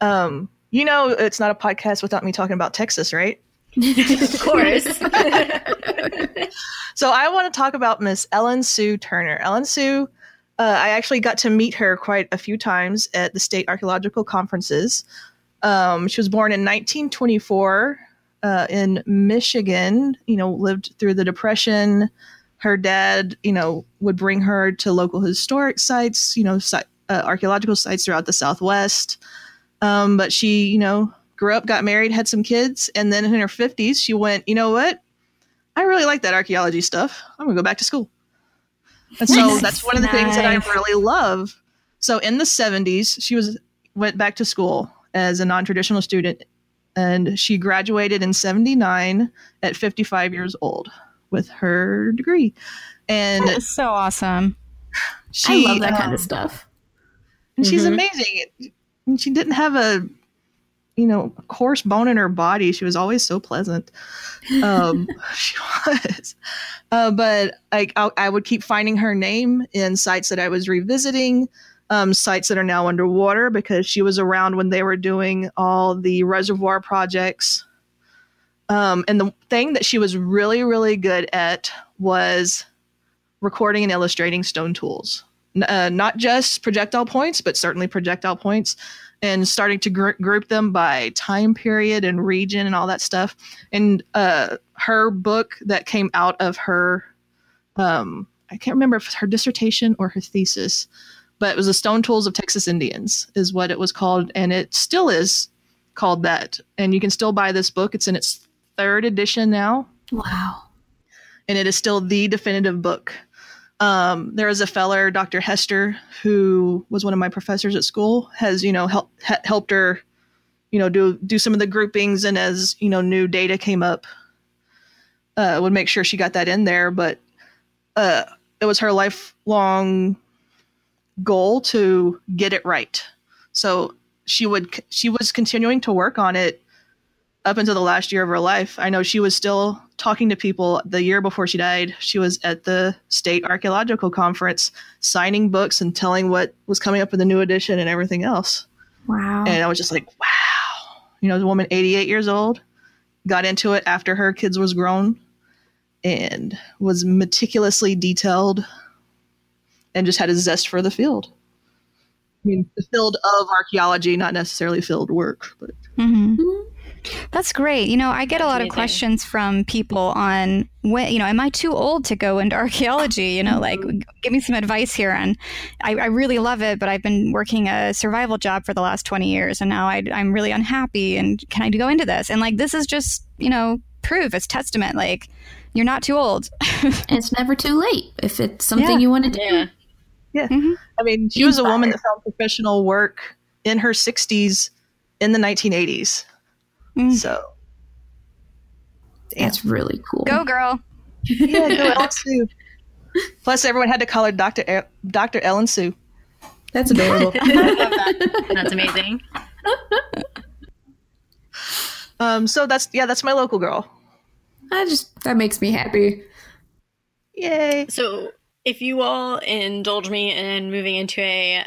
Um, you know, it's not a podcast without me talking about Texas, right? Of (laughs) course. (laughs) So I want to talk about Miss Ellen Sue Turner. Ellen Sue, uh, I actually got to meet her quite a few times at the state archaeological conferences. Um, she was born in 1924 uh, in Michigan. You know, lived through the Depression. Her dad, you know, would bring her to local historic sites. You know, si- uh, archaeological sites throughout the Southwest. Um, but she, you know, grew up, got married, had some kids, and then in her 50s, she went, you know what? I really like that archaeology stuff. I'm gonna go back to school. And so Nice. that's one of the things that I really love. So in the 70s, she was went back to school as a non-traditional student and she graduated in 79 at 55 years old with her degree. And That's so awesome. she, I love that um, kind of stuff. and she's Mhm. amazing. And she didn't have a, you know, coarse bone in her body. She was always so pleasant. Um, (laughs) she was. Uh, but I, I, I would keep finding her name in sites that I was revisiting, um, sites that are now underwater because she was around when they were doing all the reservoir projects. Um, and the thing that she was really, really good at was recording and illustrating stone tools uh, not just projectile points, but certainly projectile points, and starting to gr- group them by time period and region and all that stuff. And uh, her book that came out of her, um, I can't remember if it's her dissertation or her thesis, but it was the Stone Tools of Texas Indians, is what it was called, and it still is called that. And you can still buy this book. It's in its third edition now Wow. and it is still the definitive book. Um, there is a feller, Dr. Hester, who was one of my professors at school, has you know help, ha- helped her, you know, do do some of the groupings, and as you know, new data came up, uh, would make sure she got that in there. But uh, it was her lifelong goal to get it right. So she would she was continuing to work on it up until the last year of her life. I know she was still talking to people the year before she died. She was at the state archaeological conference signing books and telling what was coming up in the new edition and everything else. Wow. And I was just like, wow. You know, the woman 88 years old got into it after her kids was grown and was meticulously detailed and just had a zest for the field. I mean, the field of archaeology, not necessarily field work, but hmm Mhm. That's great. You know, I get a That's lot of questions from people on when, you know, am I too old to go into (laughs) archaeology? You know, like mm-hmm. give me some advice here. And I, I really love it, but I've been working a survival job for the last 20 years and now I, I'm really unhappy. And can I go into this? And like, this is just, you know, proof, it's testament. Like, you're not too old. It's never too late if it's (laughs) something Yeah. you want to do. Yeah. Mm-hmm. I mean, she Be was a woman that found professional work in her 60s in the 1980s. Mm. So, That's really cool. go, girl. yeah, go (laughs) Ellen Sue. Plus, everyone had to call her Dr. E- Dr. Ellen Sue. That's adorable. (laughs) (laughs) That's amazing. Um, so that's yeah, that's my local girl. I just that makes me happy. Yay! So, if you all indulge me in moving into a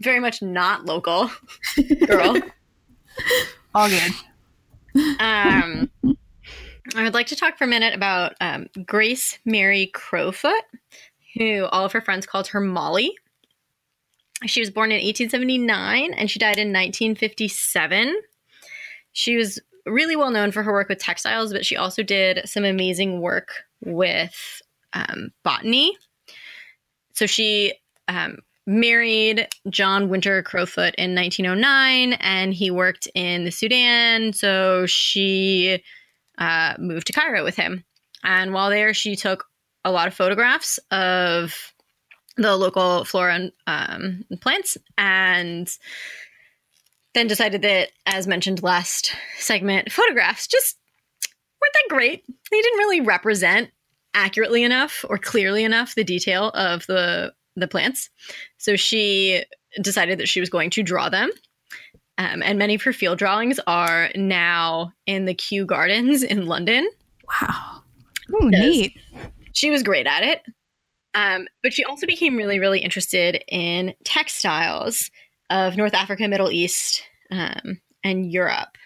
very much not local girl, All good. Um, I would like to talk for a minute about um, Grace Mary Crowfoot, who all of her friends called her Molly. She was born in 1879 and she died in 1957. She was really well known for her work with textiles, but she also did some amazing work with um, botany. So she um, married John Winter Crowfoot in 1909, and he worked in the Sudan. So she uh, moved to Cairo with him. And while there, she took a lot of photographs of the local flora and um, plants and then decided that, as mentioned last segment, photographs just weren't that great. They didn't really represent accurately enough or clearly enough the detail of the the plants. So she decided that she was going to draw them. Um, and many of her field drawings are now in the Kew Gardens in London. Wow. Ooh, Yes. neat. She was great at it. Um, but she also became really, really interested in textiles of North Africa, Middle East, um, and Europe.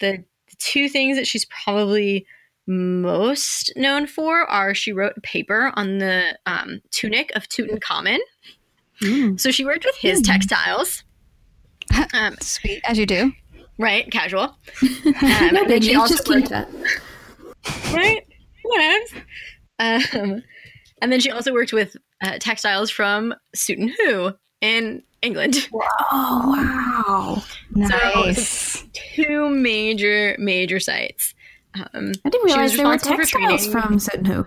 The, the two things that she's probably most known for are she wrote a paper on the um, tunic of Tutankhamun. Mm. So she worked with his Hmm. textiles. (laughs) Um, Sweet, as you do. right, casual. (laughs) Um, no and then she also Just worked- that. (laughs) right? Whatevs. Um, and then she also worked with uh, textiles from Sutton Hoo in England. Oh wow! Nice. Two major, major sites. Um, I didn't realize there were textiles from Hoo.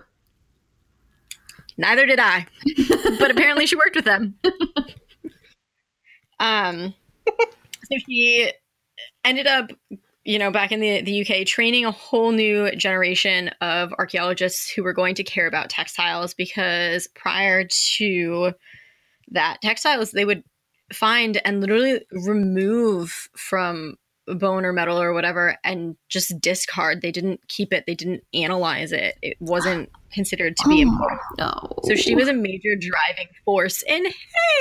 neither did I, (laughs) but apparently she worked with them. (laughs) um, so she ended up you know, back in the, the UK, training a whole new generation of archaeologists who were going to care about textiles because prior to that, textiles they would find and literally remove from bone or metal or whatever and just discard. They didn't keep it, they didn't analyze it. It wasn't considered to be Oh, important. no. So she was a major driving force in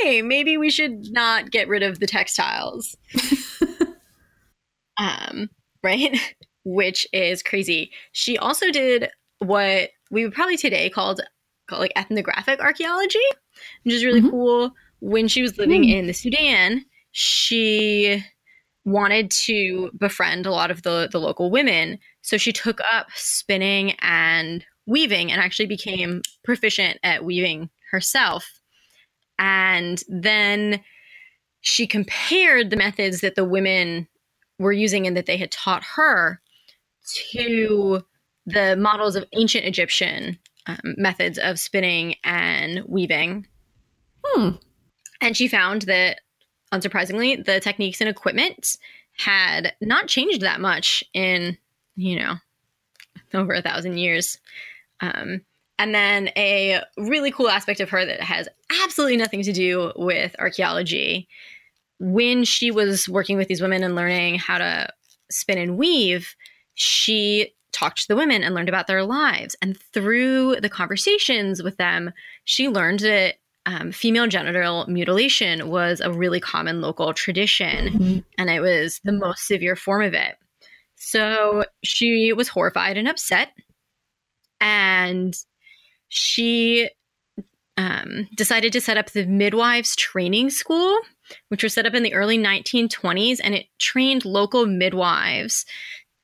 hey, maybe we should not get rid of the textiles. (laughs) um, right? Which is crazy. She also did what we would probably today called, call like ethnographic archaeology, which is really Mhm. cool. When she was living Hmm. in the Sudan, she wanted to befriend a lot of the, the local women. So she took up spinning and weaving and actually became proficient at weaving herself. And then she compared the methods that the women were using and that they had taught her to the models of ancient Egyptian um, methods of spinning and weaving. Hmm. And she found that, unsurprisingly, the techniques and equipment had not changed that much in, you know, (laughs) over a thousand years. Um, and then a really cool aspect of her that has absolutely nothing to do with archaeology. When she was working with these women and learning how to spin and weave, she talked to the women and learned about their lives. And through the conversations with them, she learned that um, female genital mutilation was a really common local tradition Mhm. and it was the most severe form of it. So she was horrified and upset, and she um, decided to set up the midwives training school, which was set up in the early 1920s, and it trained local midwives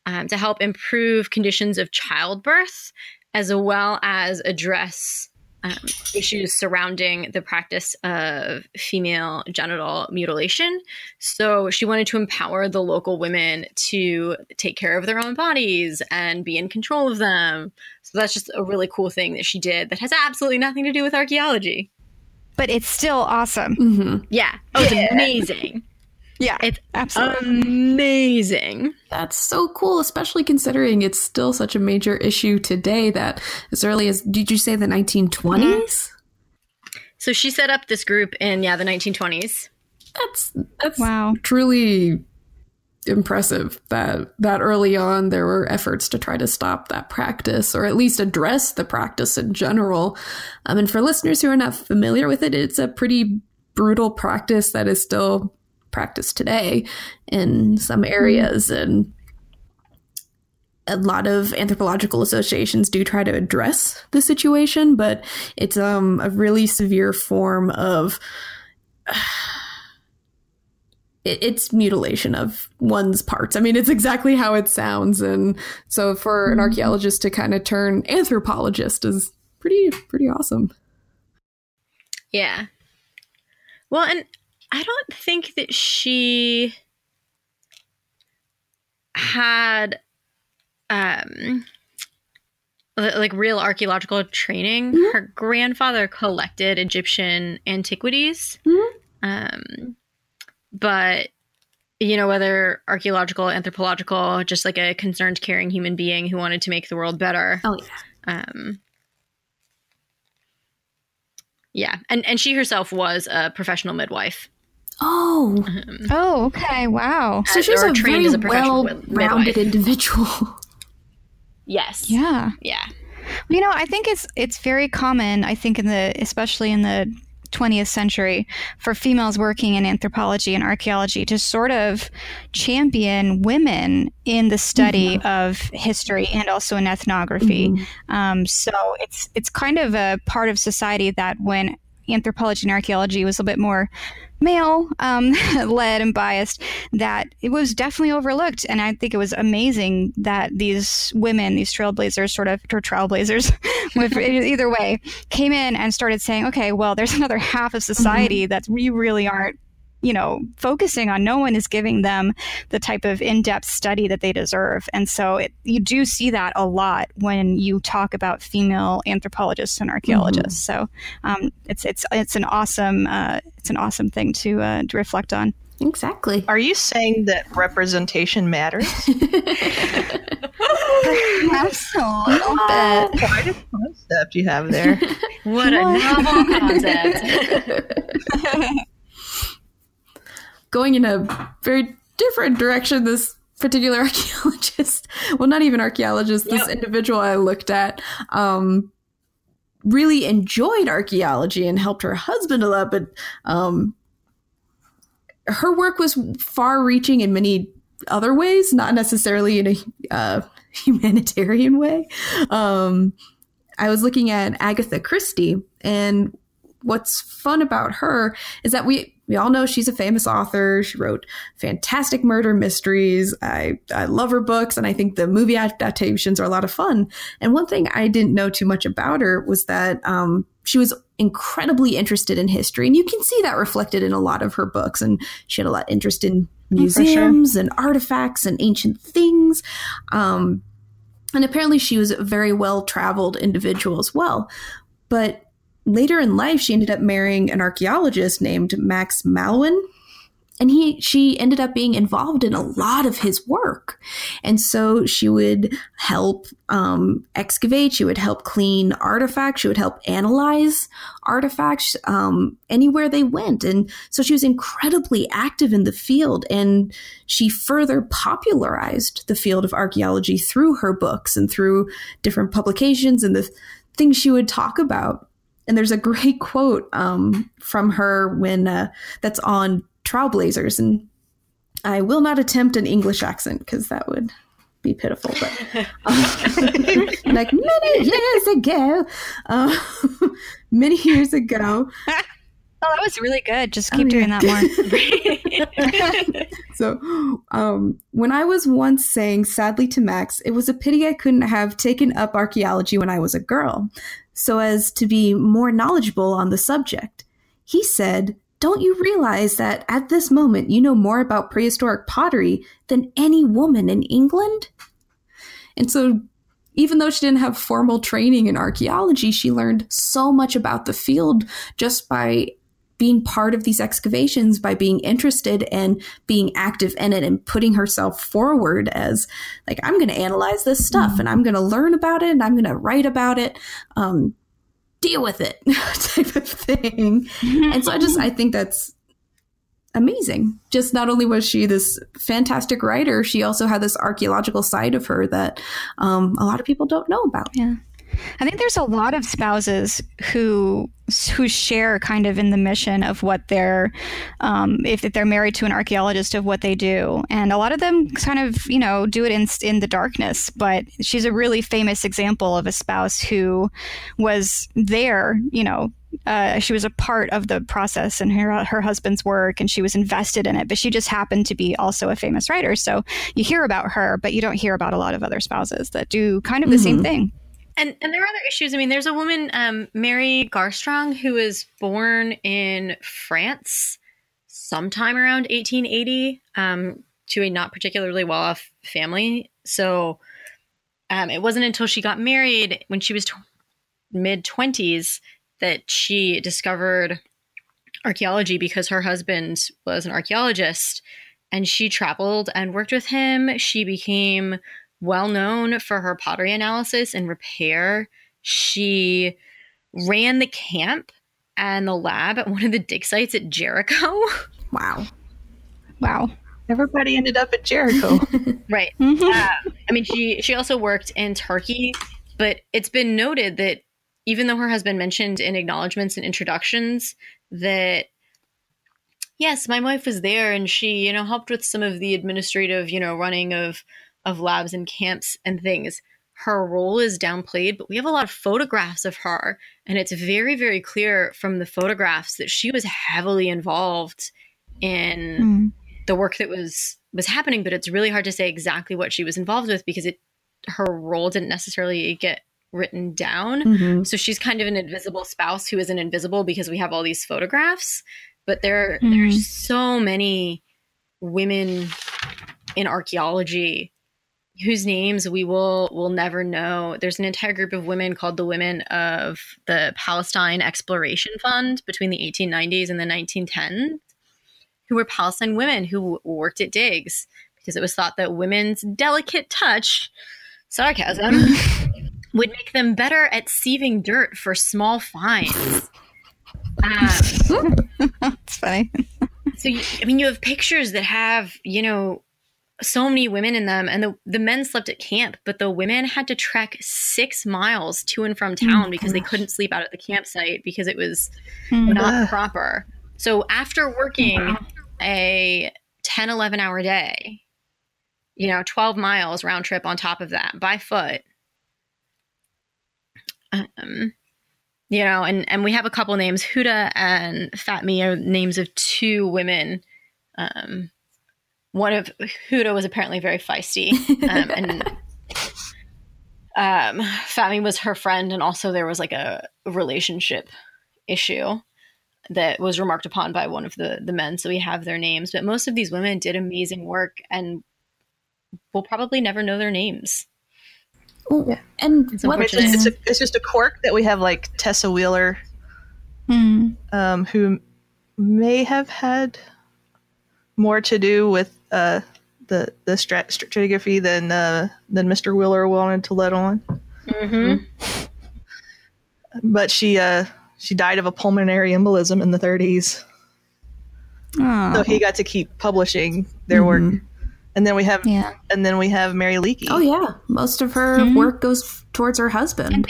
um, to help improve conditions of childbirth as well as address um, issues surrounding the practice of female genital mutilation. So she wanted to empower the local women to take care of their own bodies and be in control of them. So that's just a really cool thing that she did that has absolutely nothing to do with archaeology. But it's still awesome. Mhm. Yeah. Oh, it's amazing. Yeah, It's absolutely. amazing. That's so cool, especially considering it's still such a major issue today that as early as, did you say the 1920s? So she set up this group in, yeah, the 1920s. That's, that's wow. truly impressive that that early on there were efforts to try to stop that practice or at least address the practice in general. Um, and for listeners who are not familiar with it, it's a pretty brutal practice that is still practiced today in some areas and a lot of anthropological associations do try to address the situation, but it's um, a really severe form of (sighs) it, it's mutilation of one's parts. I mean, it's exactly how it sounds, and so for an archaeologist to kind of turn anthropologist is pretty pretty awesome. Yeah. Well, and I don't think that she had um like real archaeological training. Mhm. Her grandfather collected Egyptian antiquities. Mhm. Um but you know whether archaeological, anthropological, just like a concerned caring human being who wanted to make the world better. Oh yeah, Um, yeah, and and she herself was a professional midwife. Oh, Um, Oh, okay. Wow. so she's a trained very as a professional well-rounded midwife. individual. yes. Yeah. Yeah. You know, I think it's it's very common. I think in the especially in the 20th century for females working in anthropology and archaeology to sort of champion women in the study of history and also in ethnography. Mhm. Um, so it's it's kind of a part of society that when anthropology and archaeology was a bit more male um, (laughs) led and biased, that it was definitely overlooked. And I think it was amazing that these women, these trailblazers, sort of or trailblazers, (laughs) (laughs) either way, came in and started saying, okay, well, there's another half of society that we really aren't you know focusing on no one is giving them the type of in-depth study that they deserve and so it, you do see that a lot when you talk about female anthropologists and archaeologists so um, it's it's it's an awesome uh, it's an awesome thing to uh, to reflect on Exactly. Are you saying that representation matters? Perhaps a little. Quite a concept you have there. (laughs) What a novel concept. (laughs) Going in a very different direction, this particular (laughs) archaeologist, well, not even archaeologist, this individual I looked at, um, really enjoyed archaeology and helped her husband a lot, but um, her work was far reaching in many other ways, not necessarily in a uh, (laughs) humanitarian way. Um, I was looking at Agatha Christie, and what's fun about her is that we we all know she's a famous author. She wrote fantastic murder mysteries. I I love her books, and I think the movie adaptations are a lot of fun. And one thing I didn't know too much about her was that um, she was incredibly interested in history, and you can see that reflected in a lot of her books. And she had a lot of interest in museums and artifacts and ancient things. Um, and apparently, she was a very well traveled individual as well. But later in life, she ended up marrying an archaeologist named Max Mallowan. And he, she ended up being involved in a lot of his work. And so she would help um, excavate, she would help clean artifacts, she would help analyze artifacts um, anywhere they went. And so she was incredibly active in the field. And she further popularized the field of archaeology through her books and through different publications and the things she would talk about and there's a great (laughs) quote um, from her when uh, that's on TrowelBlazers, and I will not attempt an English accent because that would be pitiful. But um, (laughs) like many years ago, uh, (laughs) many years ago. Oh, that was really good. Just keep Oh, doing yeah. that more. So, um, when I was once saying sadly to Max, it was a pity I couldn't have taken up archaeology when I was a girl, so as to be more knowledgeable on the subject. He said, Don't you realize that at this moment you know more about prehistoric pottery than any woman in England? And so, even though she didn't have formal training in archaeology, she learned so much about the field just by being part of these excavations by being interested and being active in it and putting herself forward as like i'm going to analyze this stuff and i'm going to learn about it and i'm going to write about it um, deal with it (laughs) type of thing. And so i just i think that's amazing. Just not only was she this fantastic writer she also had this archaeological side of her that um, a lot of people don't know about. Yeah. I think there's a lot of spouses who who share kind of in the mission of what they're um, if they're married to an archaeologist of what they do, and a lot of them kind of you know do it in in the darkness. But she's a really famous example of a spouse who was there, you know. Uh, she was a part of the process and her her husband's work, and she was invested in it. But she just happened to be also a famous writer, so you hear about her, but you don't hear about a lot of other spouses that do kind of the same Mhm. thing. And and there are other issues. I mean, there's a woman, um, Mary Garstang, who was born in France sometime around 1880 um, to a not particularly well off family. So um, it wasn't until she got married when she was tw- mid 20s that she discovered archaeology because her husband was an archaeologist and she traveled and worked with him. She became well known for her pottery analysis and repair. She ran the camp and the lab at one of the dig sites at Jericho. wow Wow. Everybody ended up at Jericho. (laughs) right. Um, I mean, she she also worked in Turkey, but it's been noted that even though her husband mentioned in acknowledgments and introductions that yes, my wife was there and she you know helped with some of the administrative you know running of of labs and camps and things. Her role is downplayed, but we have a lot of photographs of her, and it's very, very clear from the photographs that she was heavily involved in Mm. the work that was was happening but it's really hard to say exactly what she was involved with because it her role didn't necessarily get written down Mhm. so she's kind of an invisible spouse who isn't invisible because we have all these photographs but there Mhm. there's so many women in archaeology whose names we will will never know there's an entire group of women called the women of the palestine exploration fund between the 1890s and the 1910s who were Palestine women who worked at digs because it was thought that women's delicate touch, sarcasm, (laughs) would make them better at sieving dirt for small finds. (laughs) Um, It's funny. so you, I mean, you have pictures that have you know so many women in them, and the the men slept at camp, but the women had to trek six miles to and from town because they couldn't sleep out at the campsite because it was Hmm. not proper. So after working a 10, 11 hour day, you know, 12 miles round trip on top of that by foot, um, you know, and, and we have a couple names. Huda and Fatmi are names of two women. Um, one of Huda was apparently very feisty, um, and (laughs) um, Fatmi was her friend, and also there was like a relationship issue that was remarked upon by one of the the men. So we have their names, but most of these women did amazing work, and we'll probably never know their names. Well, And It's what It's, it's, a, it's just a quirk that we have like Tessa Wheeler, Hmm. um, who may have had more to do with uh, the the strat- stratigraphy than uh, than Mr. Wheeler wanted to let on. Mm-hmm. But she uh, she died of a pulmonary embolism in the 30s, Oh, so he got to keep publishing their work. Mhm. And then we have yeah. and then we have Mary Leakey. Oh yeah, most of her Mhm. work goes towards her husband.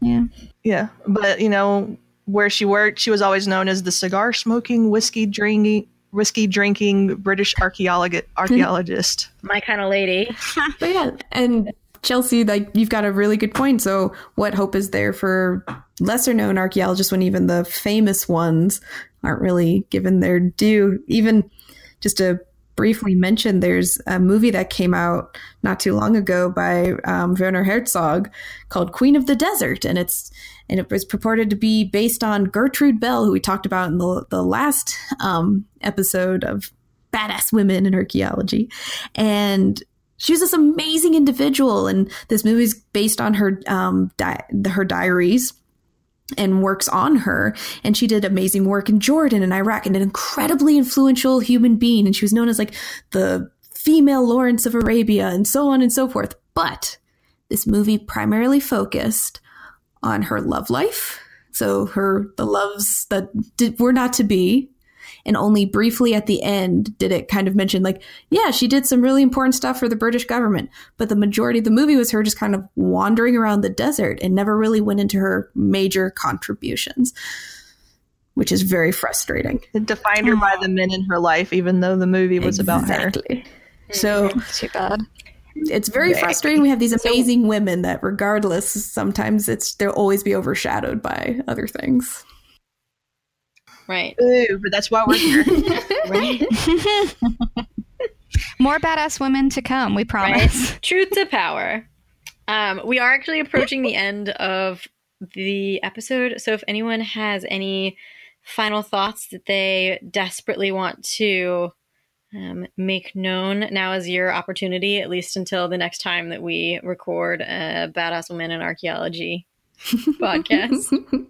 Yeah. Yeah, but you know where she worked, she was always known as the cigar smoking, whiskey drinking, whiskey drinking British archaeolog- archaeologist. (laughs) My kind of lady. (laughs) But yeah, and Chelsea, like you've got a really good point. So, what hope is there for lesser known archaeologists when even the famous ones aren't really given their due? Even just to briefly mention, there's a movie that came out not too long ago by um, Werner Herzog called Queen of the Desert, and it's and it was purported to be based on Gertrude Bell, who we talked about in the the last um, episode of badass women in archaeology, and she was this amazing individual and this movie's based on her um di- her diaries and works on her. And she did amazing work in Jordan and Iraq and an incredibly influential human being. And she was known as like the female Lawrence of Arabia and so on and so forth. But this movie primarily focused on her love life. So her the loves that did, were not to be and only briefly at the end did it kind of mention like yeah she did some really important stuff for the british government but the majority of the movie was her just kind of wandering around the desert and never really went into her major contributions which is very frustrating. It defined her by the men in her life, even though the movie was about her. exactly. Mm-hmm. So Too bad. it's very frustrating. We have these amazing women that regardless sometimes it's they'll always be overshadowed by other things Right. Ooh, but that's why we're here. (laughs) (laughs) More badass women to come, we promise. right? (laughs) Truth to power. Um, we are actually approaching the end of the episode. So if anyone has any final thoughts that they desperately want to um, make known, now is your opportunity, at least until the next time that we record a Badass Women in Archaeology podcast.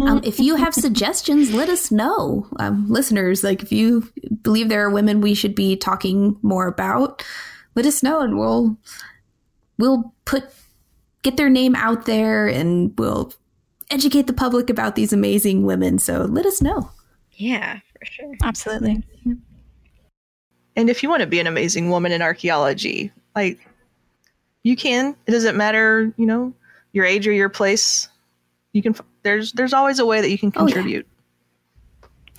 Um, if you have suggestions, let us know, um, listeners. Like, if you believe there are women we should be talking more about, let us know, and we'll we'll put get their name out there, and we'll educate the public about these amazing women. So let us know. Yeah, for sure. Absolutely. and if you want to be an amazing woman in archaeology, like you can. It doesn't matter, you know, your age or your place. You can. There's there's always a way that you can Oh, yeah. contribute.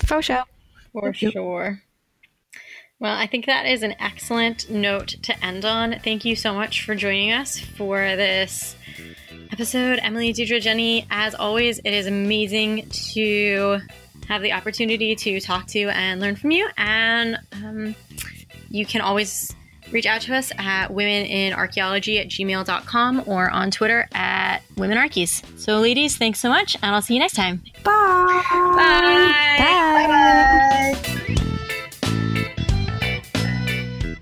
Faux show. For sure. Well, I think that is an excellent note to end on. Thank you so much for joining us for this episode. Emily, Deidre, Jenny, as always, it is amazing to have the opportunity to talk to and learn from you. And um, you can always reach out to us at womeninarchaeology at gmail.com or on Twitter at womenarchies. So, ladies, thanks so much, and I'll see you next time. Bye. Bye. Bye.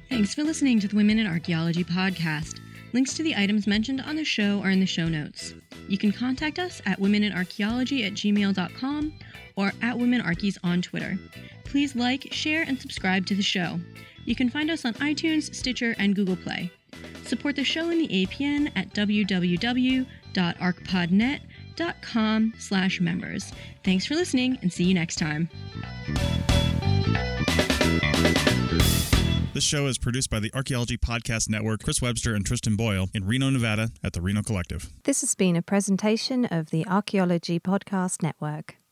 Thanks for listening to the Women in Archaeology podcast. Links to the items mentioned on the show are in the show notes. You can contact us at womeninarchaeology at gmail.com or at womenarchies on Twitter. Please like, share, and subscribe to the show. You can find us on iTunes, Stitcher, and Google Play. Support the show in the APN at www.arcpodnet.com slash members. Thanks for listening and see you next time. This show is produced by the Archaeology Podcast Network, Chris Webster and Tristan Boyle in Reno, Nevada at the Reno Collective. This has been a presentation of the Archaeology Podcast Network.